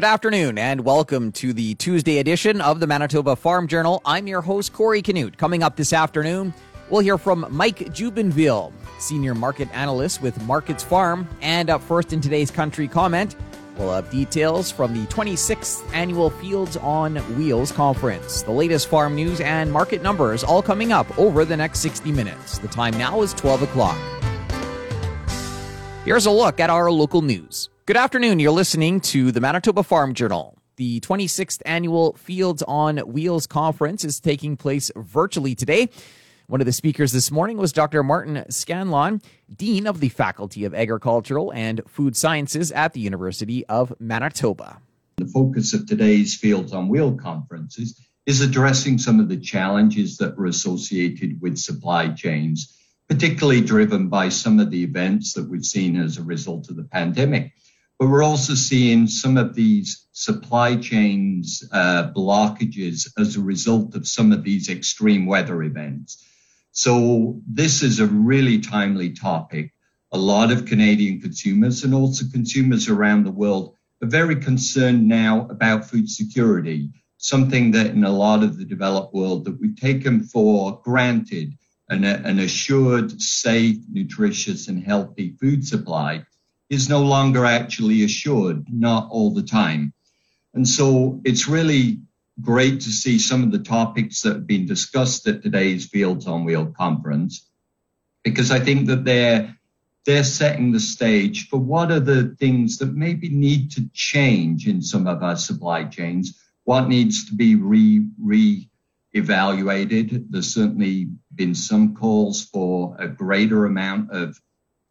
Good afternoon and welcome to the Tuesday edition of the Manitoba Farm Journal. I'm your host, Corey Canute. Coming up this afternoon, we'll hear from Mike Jubenville, Senior Market Analyst with Markets Farm. And up first in today's country comment, we'll have details from the 26th Annual Fields on Wheels Conference. The latest farm news and market numbers all coming up over the next 60 minutes. The time now is 12 o'clock. Here's a look at our local news. Good afternoon. You're listening to the Manitoba Farm Journal. The 26th annual Fields on Wheels conference is taking place virtually today. One of the speakers this morning was Dr. Martin Scanlon, Dean of the Faculty of Agricultural and Food Sciences at the University of Manitoba. The focus of today's Fields on Wheel conference is, is addressing some of the challenges that were associated with supply chains, particularly driven by some of the events that we've seen as a result of the pandemic. But we're also seeing some of these supply chains uh, blockages as a result of some of these extreme weather events. So this is a really timely topic. A lot of Canadian consumers and also consumers around the world are very concerned now about food security, something that in a lot of the developed world that we've taken for granted an, an assured, safe, nutritious and healthy food supply is no longer actually assured, not all the time. And so it's really great to see some of the topics that have been discussed at today's Fields on Wheel conference, because I think that they're they're setting the stage for what are the things that maybe need to change in some of our supply chains, what needs to be re re evaluated. There's certainly been some calls for a greater amount of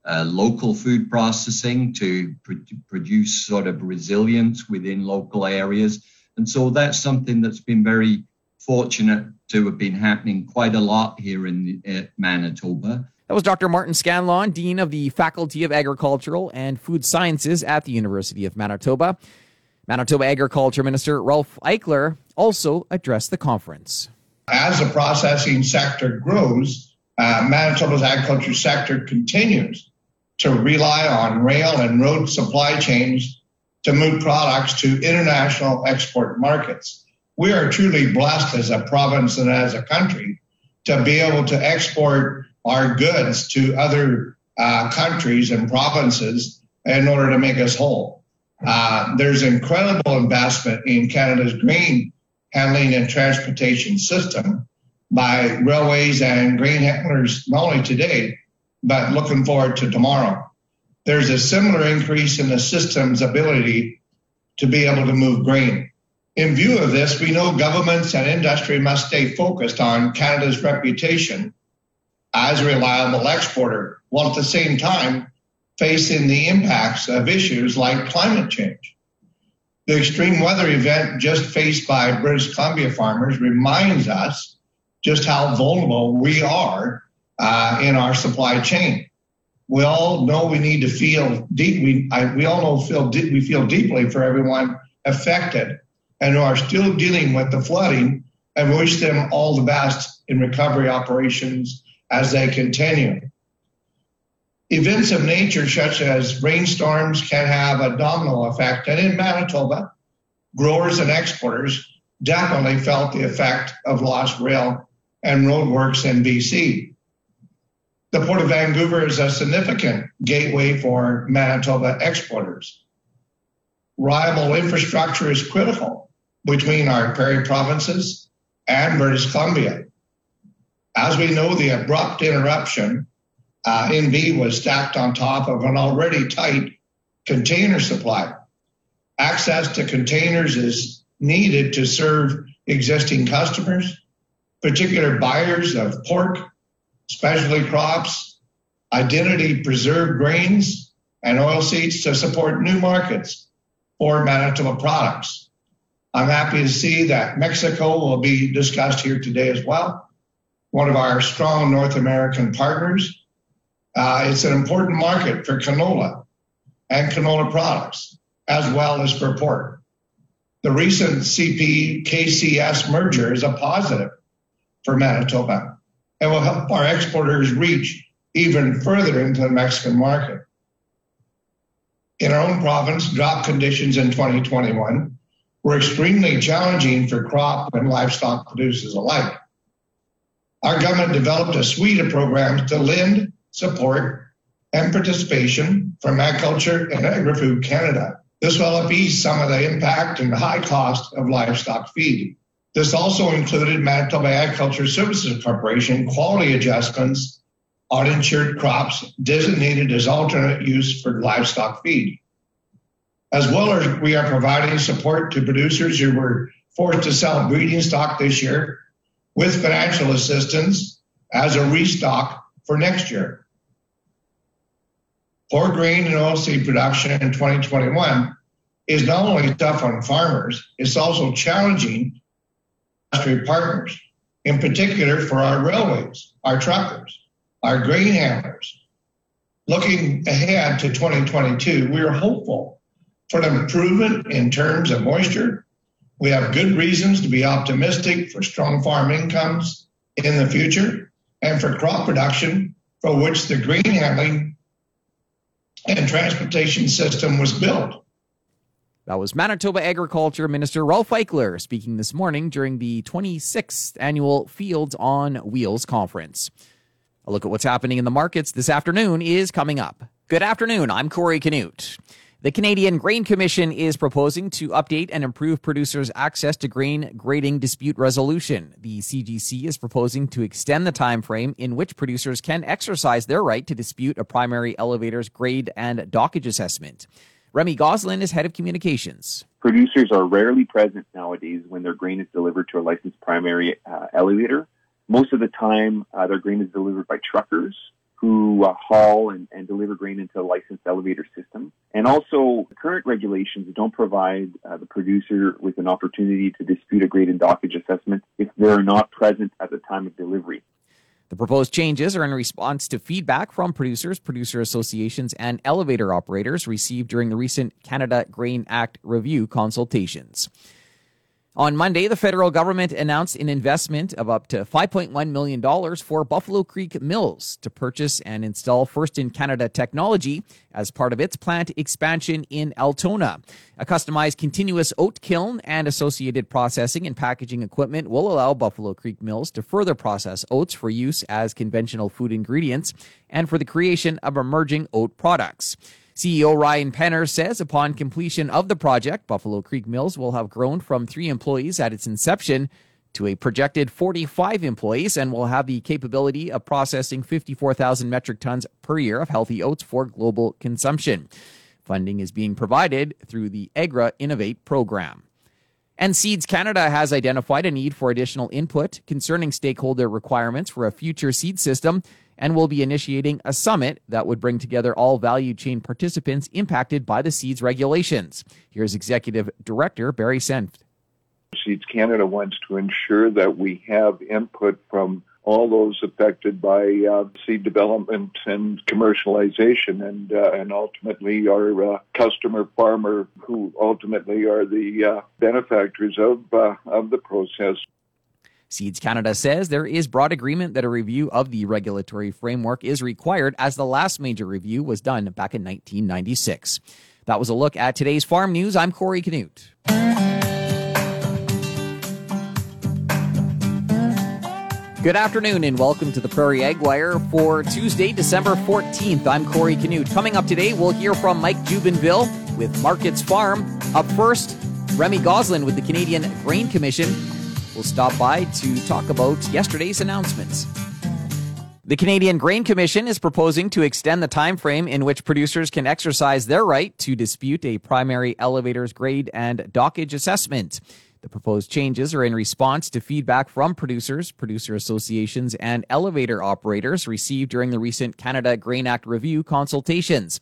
uh, local food processing to pr- produce sort of resilience within local areas. And so that's something that's been very fortunate to have been happening quite a lot here in uh, Manitoba. That was Dr. Martin Scanlon, Dean of the Faculty of Agricultural and Food Sciences at the University of Manitoba. Manitoba Agriculture Minister Ralph Eichler also addressed the conference. As the processing sector grows, uh, Manitoba's agriculture sector continues to rely on rail and road supply chains to move products to international export markets. We are truly blessed as a province and as a country to be able to export our goods to other uh, countries and provinces in order to make us whole. Uh, there's incredible investment in Canada's green handling and transportation system by railways and grain handlers, not only today, but looking forward to tomorrow. There's a similar increase in the system's ability to be able to move grain. In view of this, we know governments and industry must stay focused on Canada's reputation as a reliable exporter, while at the same time facing the impacts of issues like climate change. The extreme weather event just faced by British Columbia farmers reminds us just how vulnerable we are uh, in our supply chain. We all know we need to feel deep. We, I, we all know feel we feel deeply for everyone affected and who are still dealing with the flooding and wish them all the best in recovery operations as they continue. Events of nature such as rainstorms can have a domino effect, and in Manitoba, growers and exporters definitely felt the effect of lost rail and roadworks in BC. The Port of Vancouver is a significant gateway for Manitoba exporters. Reliable infrastructure is critical between our prairie provinces and British Columbia. As we know, the abrupt interruption uh, in B was stacked on top of an already tight container supply. Access to containers is needed to serve existing customers, particular buyers of pork, specialty crops, identity preserved grains, and oilseeds to support new markets for Manitoba products. I'm happy to see that Mexico will be discussed here today as well, one of our strong North American partners. Uh, it's an important market for canola and canola products, as well as for pork. The recent CP KCS merger is a positive for Manitoba and will help our exporters reach even further into the Mexican market. in our own province, drought conditions in 2021 were extremely challenging for crop and livestock producers alike. Our government developed a suite of programs to lend support and participation from Agriculture and Agri-Food Canada. This will help ease some of the impact and the high cost of livestock feed. This also included Manitoba Agriculture Services Corporation quality adjustments on insured crops designated as alternate use for livestock feed. As well as we are providing support to producers who were forced to sell breeding stock this year with financial assistance as a restock for next year. Poor grain and oilseed production in 2021 is not only tough on farmers, it's also challenging industry partners, in particular for our railways, our truckers, our grain handlers. Looking ahead to 2022, we are hopeful for an improvement in terms of moisture. We have good reasons to be optimistic for strong farm incomes in the future and for crop production for which the grain handling and transportation system was built. That was Manitoba Agriculture Minister Ralph Eichler speaking this morning during the 26th annual Fields on Wheels conference. A look at what's happening in the markets this afternoon is coming up. Good afternoon. I'm Corey Canute. The Canadian Grain Commission is proposing to update and improve producers' access to grain grading dispute resolution. The CGC is proposing to extend the time frame in which producers can exercise their right to dispute a primary elevator's grade and dockage assessment. Remy Gosselin is head of communications. Producers are rarely present nowadays when their grain is delivered to a licensed primary uh, elevator. Most of the time, uh, their grain is delivered by truckers who uh, haul and, and, deliver grain into a licensed elevator system. And also, current regulations don't provide uh, the producer with an opportunity to dispute a grade and dockage assessment if they're not present at the time of delivery. The proposed changes are in response to feedback from producers, producer associations, and elevator operators received during the recent Canada Grain Act review consultations. On Monday, the federal government announced an investment of up to $5.1 million for Buffalo Creek Mills to purchase and install first in Canada technology as part of its plant expansion in Altona. A customized continuous oat kiln and associated processing and packaging equipment will allow Buffalo Creek Mills to further process oats for use as conventional food ingredients and for the creation of emerging oat products. CEO Ryan Penner says upon completion of the project, Buffalo Creek Mills will have grown from three employees at its inception to a projected 45 employees and will have the capability of processing 54,000 metric tons per year of healthy oats for global consumption. Funding is being provided through the Agri Innovate program. And Seeds Canada has identified a need for additional input concerning stakeholder requirements for a future seed system and will be initiating a summit that would bring together all value chain participants impacted by the seeds regulations. Here's Executive Director Barry Senft. Seeds Canada wants to ensure that we have input from all those affected by uh, seed development and commercialization, and uh, and ultimately our uh, customer farmer, who ultimately are the uh, benefactors of uh, of the process. Seeds Canada says there is broad agreement that a review of the regulatory framework is required, as the last major review was done back in 1996. That was a look at today's farm news. I'm Corey Canute. Good afternoon and welcome to the Prairie Ag Wire for Tuesday, December 14th. I'm Corey Canute. Coming up today, we'll hear from Mike Jubenville with Markets Farm. Up first, Remy Gosselin with the Canadian Grain Commission will stop by to talk about yesterday's announcements. The Canadian Grain Commission is proposing to extend the time frame in which producers can exercise their right to dispute a primary elevator's grade and dockage assessment. The proposed changes are in response to feedback from producers, producer associations, and elevator operators received during the recent Canada Grain Act review consultations.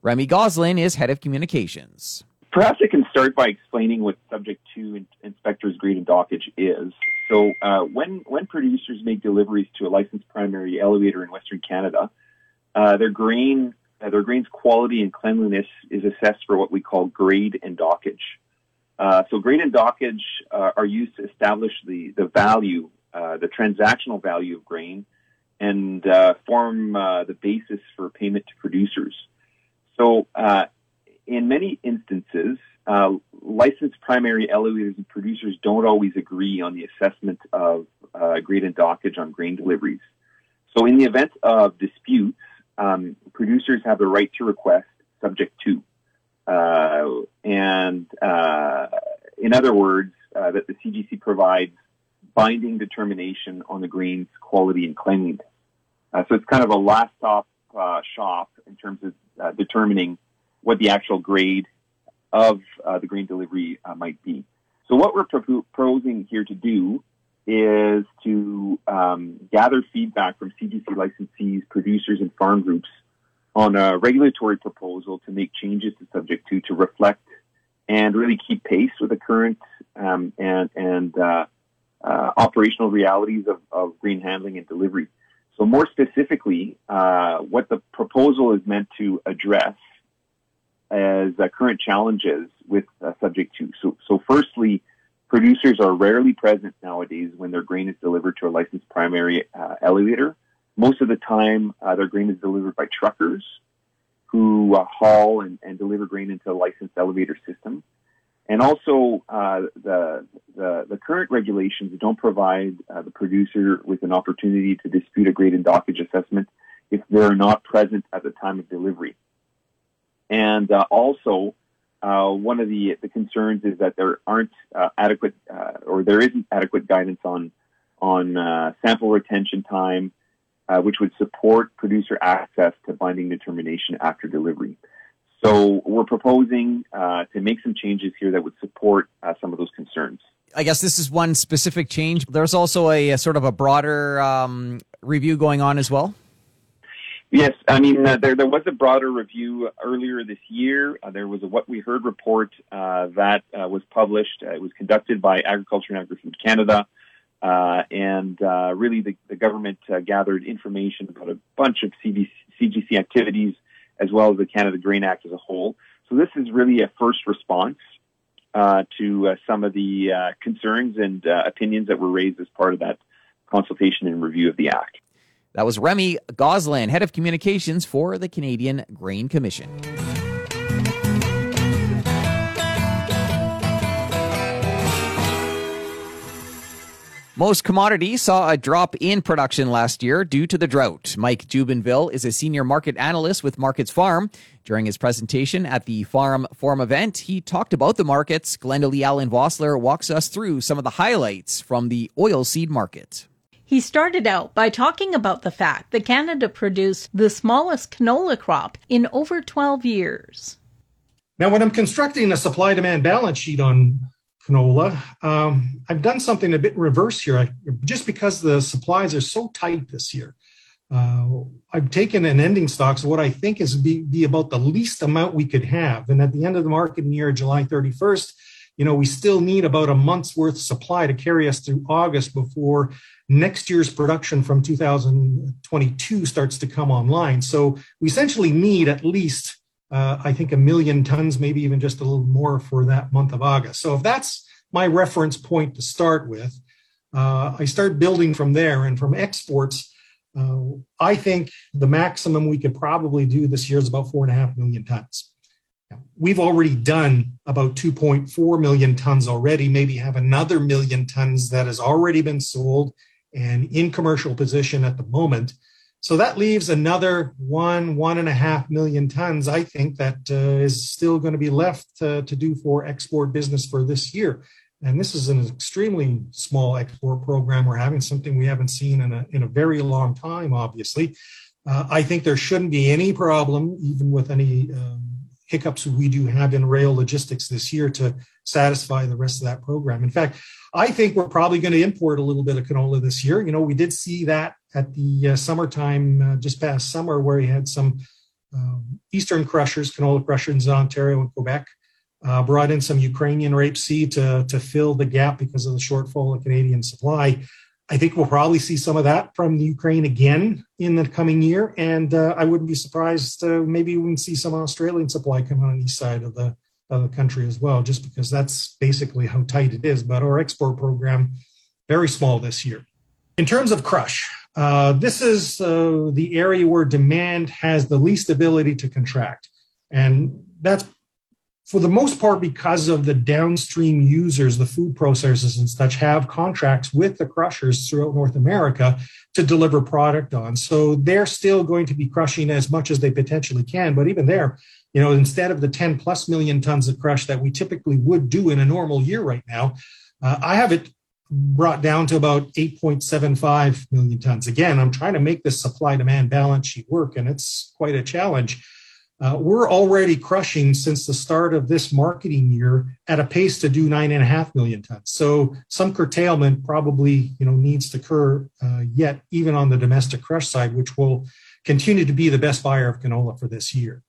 Remy Gosselin is head of communications. Perhaps I can start by explaining what subject to inspector's grade and dockage is. So, uh, when when producers make deliveries to a licensed primary elevator in Western Canada, uh, their grain uh, their grain's quality and cleanliness is assessed for what we call grade and dockage. Uh, so, grade and dockage uh, are used to establish the the value, uh, the transactional value of grain, and form the basis for payment to producers. So in many instances, uh, licensed primary elevators and producers don't always agree on the assessment of uh, grade and dockage on grain deliveries. So, in the event of disputes, um, producers have the right to request subject to. Uh, and uh, in other words, uh, that the CGC provides binding determination on the grain's quality and cleanliness. Uh, so it's kind of a last stop shop in terms of determining what the actual grade of the grain delivery might be. So what we're proposing here to do is to um, gather feedback from CGC licensees, producers, and farm groups on a regulatory proposal to make changes to Subject 2 to reflect and really keep pace with the current um, and, and uh, uh, operational realities of, of grain handling and delivery. So more specifically, uh, what the proposal is meant to address as uh, current challenges with uh, Subject to. So, so firstly, Producers are rarely present nowadays when their grain is delivered to a licensed primary uh, elevator. Most of the time, uh, their grain is delivered by truckers who uh, haul and, and, deliver grain into a licensed elevator system. And also, uh, the, the, the current regulations don't provide the producer with an opportunity to dispute a grade and dockage assessment if they're not present at the time of delivery. And uh, also, uh, one of the, the concerns is that there aren't uh, adequate uh, or there isn't adequate guidance on on uh, sample retention time, uh, which would support producer access to binding determination after delivery. So we're proposing to make some changes here that would support some of those concerns. I guess this is one specific change. There's also a, a sort of a broader um, review going on as well. Yes, I mean uh, there there was a broader review earlier this year. Uh, there was a What We Heard report uh, that uh, was published. Uh, it was conducted by Agriculture and Agri-Food Canada, uh, and really the, the government gathered information about a bunch of CBC, CGC activities as well as the Canada Grain Act as a whole. So this is really a first response to some of the concerns and opinions that were raised as part of that consultation and review of the Act. That was Remy Gosselin, head of communications for the Canadian Grain Commission. Most commodities saw a drop in production last year due to the drought. Mike Jubenville is a senior market analyst with Markets Farm. During his presentation at the Farm Forum event, he talked about the markets. Glendalee Allen Vossler walks us through some of the highlights from the oilseed market. He started out by talking about the fact that Canada produced the smallest canola crop in over 12 years. Now, when I'm constructing a supply demand balance sheet on canola, um, I've done something a bit reverse here. I, just because the supplies are so tight this year, uh, I've taken an ending stocks of what I think is be, be about the least amount we could have. And at the end of the marketing year, July 31st, you know, we still need about a month's worth supply to carry us through August before next year's production from 2022 starts to come online. So we essentially need at least, uh, I think, a million tons, maybe even just a little more for that month of August. So if that's my reference point to start with, uh, I start building from there. And from exports, uh, I think the maximum we could probably do this year is about four and a half million tons. We've already done about 2.4 million tons already, maybe have another million tons that has already been sold and in commercial position at the moment. So that leaves another one, one and a half million tons, I think, that uh, is still going to be left to, to do for export business for this year. And this is an extremely small export program. We're having something we haven't seen in a, in a very long time, obviously. Uh, I think there shouldn't be any problem, even with any um, hiccups we do have in rail logistics this year, to satisfy the rest of that program. In fact, I think we're probably going to import a little bit of canola this year. You know, we did see that at the uh, summertime, uh, just past summer, where we had some um, Eastern crushers, canola crushers in Ontario and Quebec, uh, brought in some Ukrainian rapeseed to, to fill the gap because of the shortfall of Canadian supply. I think we'll probably see some of that from the Ukraine again in the coming year. And uh, I wouldn't be surprised, uh, maybe we can see some Australian supply come on the east side of the of the country as well, just because that's basically how tight it is. But our export program, very small this year. In terms of crush, uh, this is uh, the area where demand has the least ability to contract. And that's for the most part, because of the downstream users, the food processors and such have contracts with the crushers throughout North America to deliver product on. So they're still going to be crushing as much as they potentially can. But even there, you know, instead of the 10 plus million tons of crush that we typically would do in a normal year right now, uh, I have it brought down to about 8.75 million tons. Again, I'm trying to make this supply demand balance sheet work, and it's quite a challenge. Uh, we're already crushing since the start of this marketing year at a pace to do nine and a half million tons. So some curtailment probably you know needs to occur uh, yet, even on the domestic crush side, which will continue to be the best buyer of canola for this year.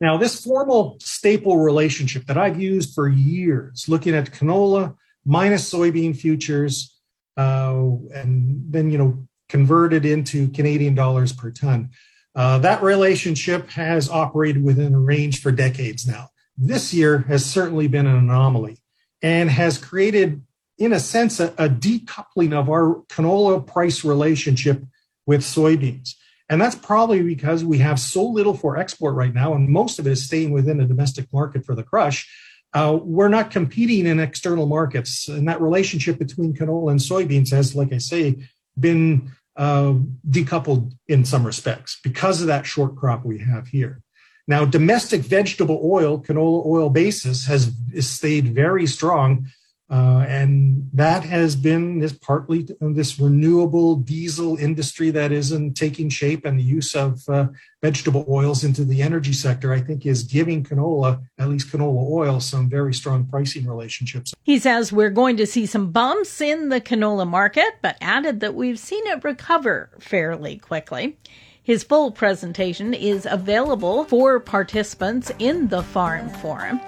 Now, this formal staple relationship that I've used for years, looking at canola minus soybean futures, uh, and then you know converted into Canadian dollars per ton uh, that relationship has operated within a range for decades now. This year has certainly been an anomaly and has created, in a sense, a, a decoupling of our canola price relationship with soybeans. And that's probably because we have so little for export right now, and most of it is staying within the domestic market for the crush. Uh, we're not competing in external markets. And that relationship between canola and soybeans has, like I say, been uh, decoupled in some respects because of that short crop we have here. Now, domestic vegetable oil, canola oil basis, has stayed very strong uh, and that has been this partly this renewable diesel industry that isn't taking shape and the use of uh, vegetable oils into the energy sector, I think, is giving canola, at least canola oil, some very strong pricing relationships. He says we're going to see some bumps in the canola market, but added that we've seen it recover fairly quickly. His full presentation is available for participants in the Farm Forum.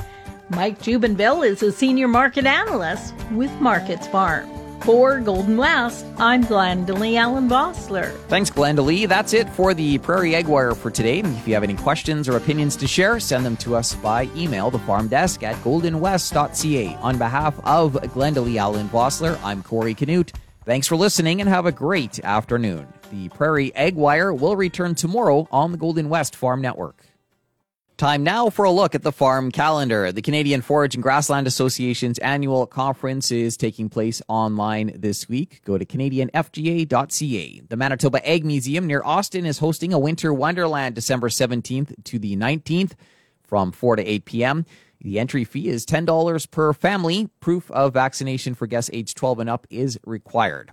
Mike Jubenville is a senior market analyst with Markets Farm. For Golden West, I'm Glendalee Allen Vossler. Thanks, Glendalee. That's it for the Prairie Ag Wire for today. If you have any questions or opinions to share, send them to us by email, the farm desk at goldenwest.ca. On behalf of Glendalee Allen Vossler, I'm Corey Canute. Thanks for listening and have a great afternoon. The Prairie Ag Wire will return tomorrow on the Golden West Farm Network. Time now for a look at the farm calendar. The Canadian Forage and Grassland Association's annual conference is taking place online this week. Go to canadianfga.ca. The Manitoba Ag Museum near Austin is hosting a winter wonderland December 17th to the 19th from 4 to 8 p.m. The entry fee is $10 per family. Proof of vaccination for guests age 12 and up is required.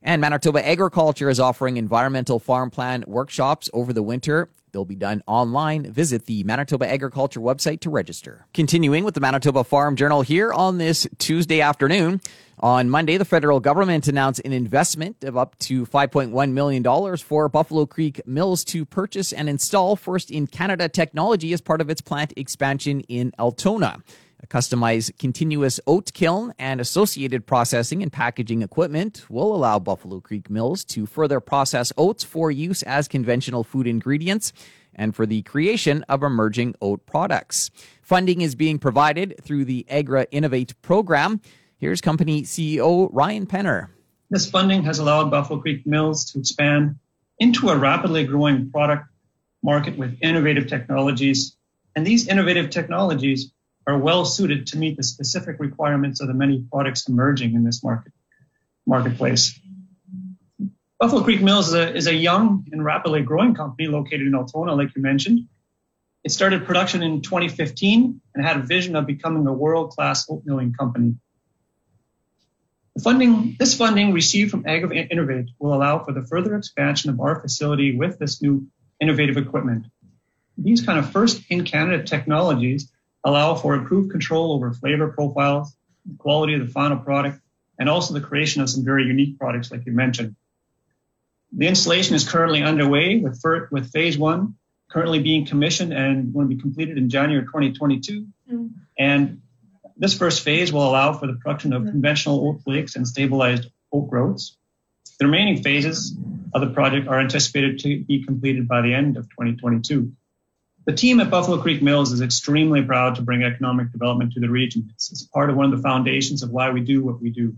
And Manitoba Agriculture is offering environmental farm plan workshops over the winter. They'll be done online. Visit the Manitoba Agriculture website to register. Continuing with the Manitoba Farm Journal here on this Tuesday afternoon. On Monday, the federal government announced an investment of up to $5.1 million for Buffalo Creek Mills to purchase and install first in Canada technology as part of its plant expansion in Altona. A customized continuous oat kiln and associated processing and packaging equipment will allow Buffalo Creek Mills to further process oats for use as conventional food ingredients and for the creation of emerging oat products. Funding is being provided through the Agri Innovate program. Here's company CEO Ryan Penner. This funding has allowed Buffalo Creek Mills to expand into a rapidly growing product market with innovative technologies. And these innovative technologies are well suited to meet the specific requirements of the many products emerging in this market marketplace. Buffalo Creek Mills is a, is a young and rapidly growing company located in Altona, like you mentioned. It started production in 2015 and had a vision of becoming a world-class oat milling company. The funding, this funding received from Agri Innovate will allow for the further expansion of our facility with this new innovative equipment. These kind of first in Canada technologies allow for improved control over flavor profiles, the quality of the final product, and also the creation of some very unique products like you mentioned. The installation is currently underway with, with phase one currently being commissioned and going to be completed in January 2022. Mm. And this first phase will allow for the production of mm. conventional oat flakes and stabilized oat groats. The remaining phases of the project are anticipated to be completed by the end of 2022. The team at Buffalo Creek Mills is extremely proud to bring economic development to the region. It's, part of one of the foundations of why we do what we do.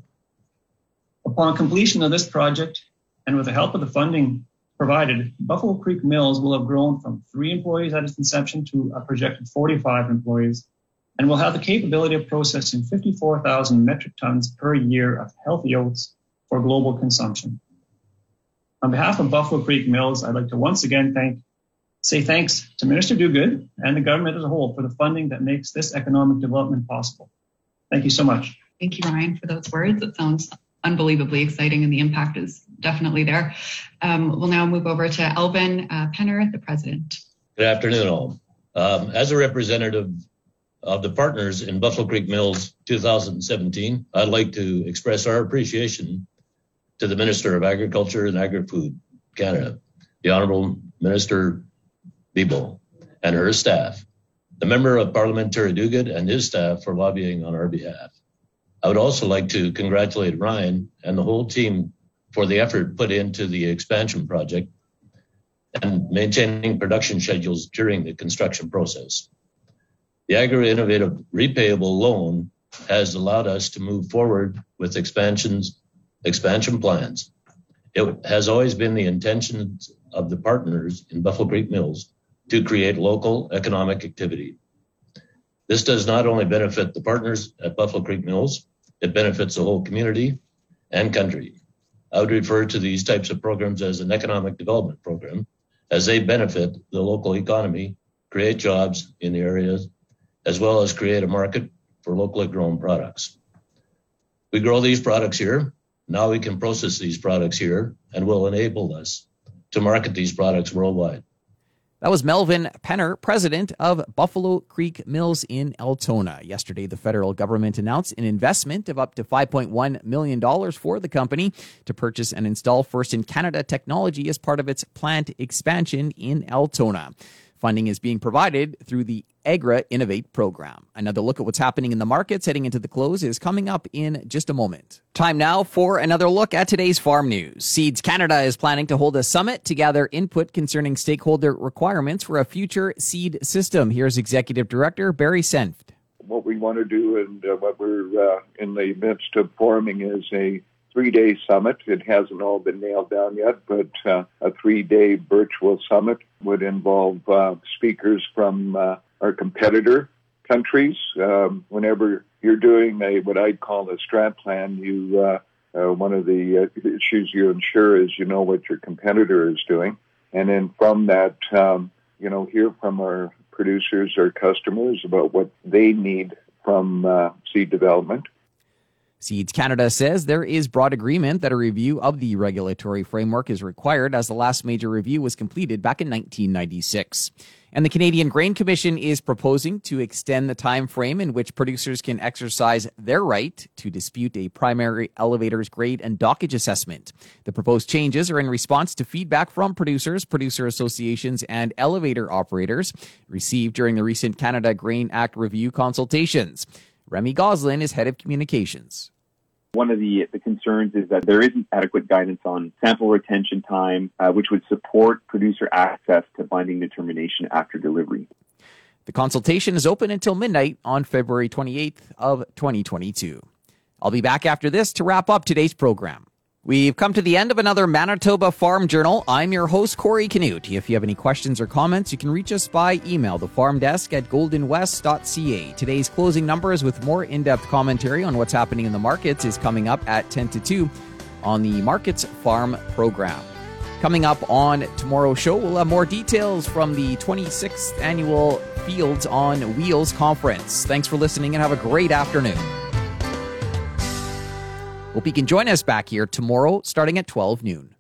Upon completion of this project, and with the help of the funding provided, Buffalo Creek Mills will have grown from three employees at its inception to a projected 45 employees and will have the capability of processing 54,000 metric tons per year of healthy oats for global consumption. On behalf of Buffalo Creek Mills, I'd like to once again thank, say thanks to Minister Duguid and the government as a whole for the funding that makes this economic development possible. Thank you so much. Thank you, Ryan, for those words. It sounds unbelievably exciting, and the impact is definitely there. Um, we'll now move over to Elvin uh, Penner, the president. Good afternoon, all. Um, as a representative of the partners in Buffalo Creek Mills 2017, I'd like to express our appreciation to the Minister of Agriculture and Agri-Food Canada, the Honourable Minister Bibeau, and her staff, the Member of Parliament Terry Duguid and his staff for lobbying on our behalf. I would also like to congratulate Ryan and the whole team for the effort put into the expansion project and maintaining production schedules during the construction process. The Agri Innovative Repayable Loan has allowed us to move forward with expansions, expansion plans. It has always been the intention of the partners in Buffalo Creek Mills to create local economic activity. This does not only benefit the partners at Buffalo Creek Mills, it benefits the whole community and country. I would refer to these types of programs as an economic development program, as they benefit the local economy, create jobs in the areas, as well as create a market for locally grown products. We grow these products here. Now we can process these products here and will enable us to market these products worldwide. That was Melvin Penner, president of Buffalo Creek Mills in Altona. Yesterday, the federal government announced an investment of up to $5.1 million for the company to purchase and install first in Canada technology as part of its plant expansion in Altona. Funding is being provided through the Agri Innovate program. Another look at what's happening in the markets heading into the close is coming up in just a moment. Time now for another look at today's farm news. Seeds Canada is planning to hold a summit to gather input concerning stakeholder requirements for a future seed system. Here's Executive Director Barry Senft. What we want to do and uh, what we're uh, in the midst of forming is a three day summit. It hasn't all been nailed down yet, but uh, a three day virtual summit would involve uh, speakers from uh, our competitor countries. Um, whenever you're doing a what I'd call a strat plan, you uh, uh, one of the uh, issues you ensure is you know what your competitor is doing, and then from that, um, you know, hear from our producers or customers about what they need from seed development Seeds Canada says there is broad agreement that a review of the regulatory framework is required as the last major review was completed back in 1996. And the Canadian Grain Commission is proposing to extend the time frame in which producers can exercise their right to dispute a primary elevator's grade and dockage assessment. The proposed changes are in response to feedback from producers, producer associations, and elevator operators received during the recent Canada Grain Act review consultations. Remy Gosselin is head of communications. One of the, the concerns is that there isn't adequate guidance on sample retention time, uh, which would support producer access to binding determination after delivery. The consultation is open until midnight on February 28th of 2022. I'll be back after this to wrap up today's program. We've come to the end of another Manitoba Farm Journal. I'm your host, Corey Canute. If you have any questions or comments, you can reach us by email, the farm desk at goldenwest.ca. Today's closing numbers with more in depth commentary on what's happening in the markets is coming up at 10 to 2 on the Markets Farm program. Coming up on tomorrow's show, we'll have more details from the 26th annual Fields on Wheels conference. Thanks for listening and have a great afternoon. Hope you can join us back here tomorrow starting at 12 noon.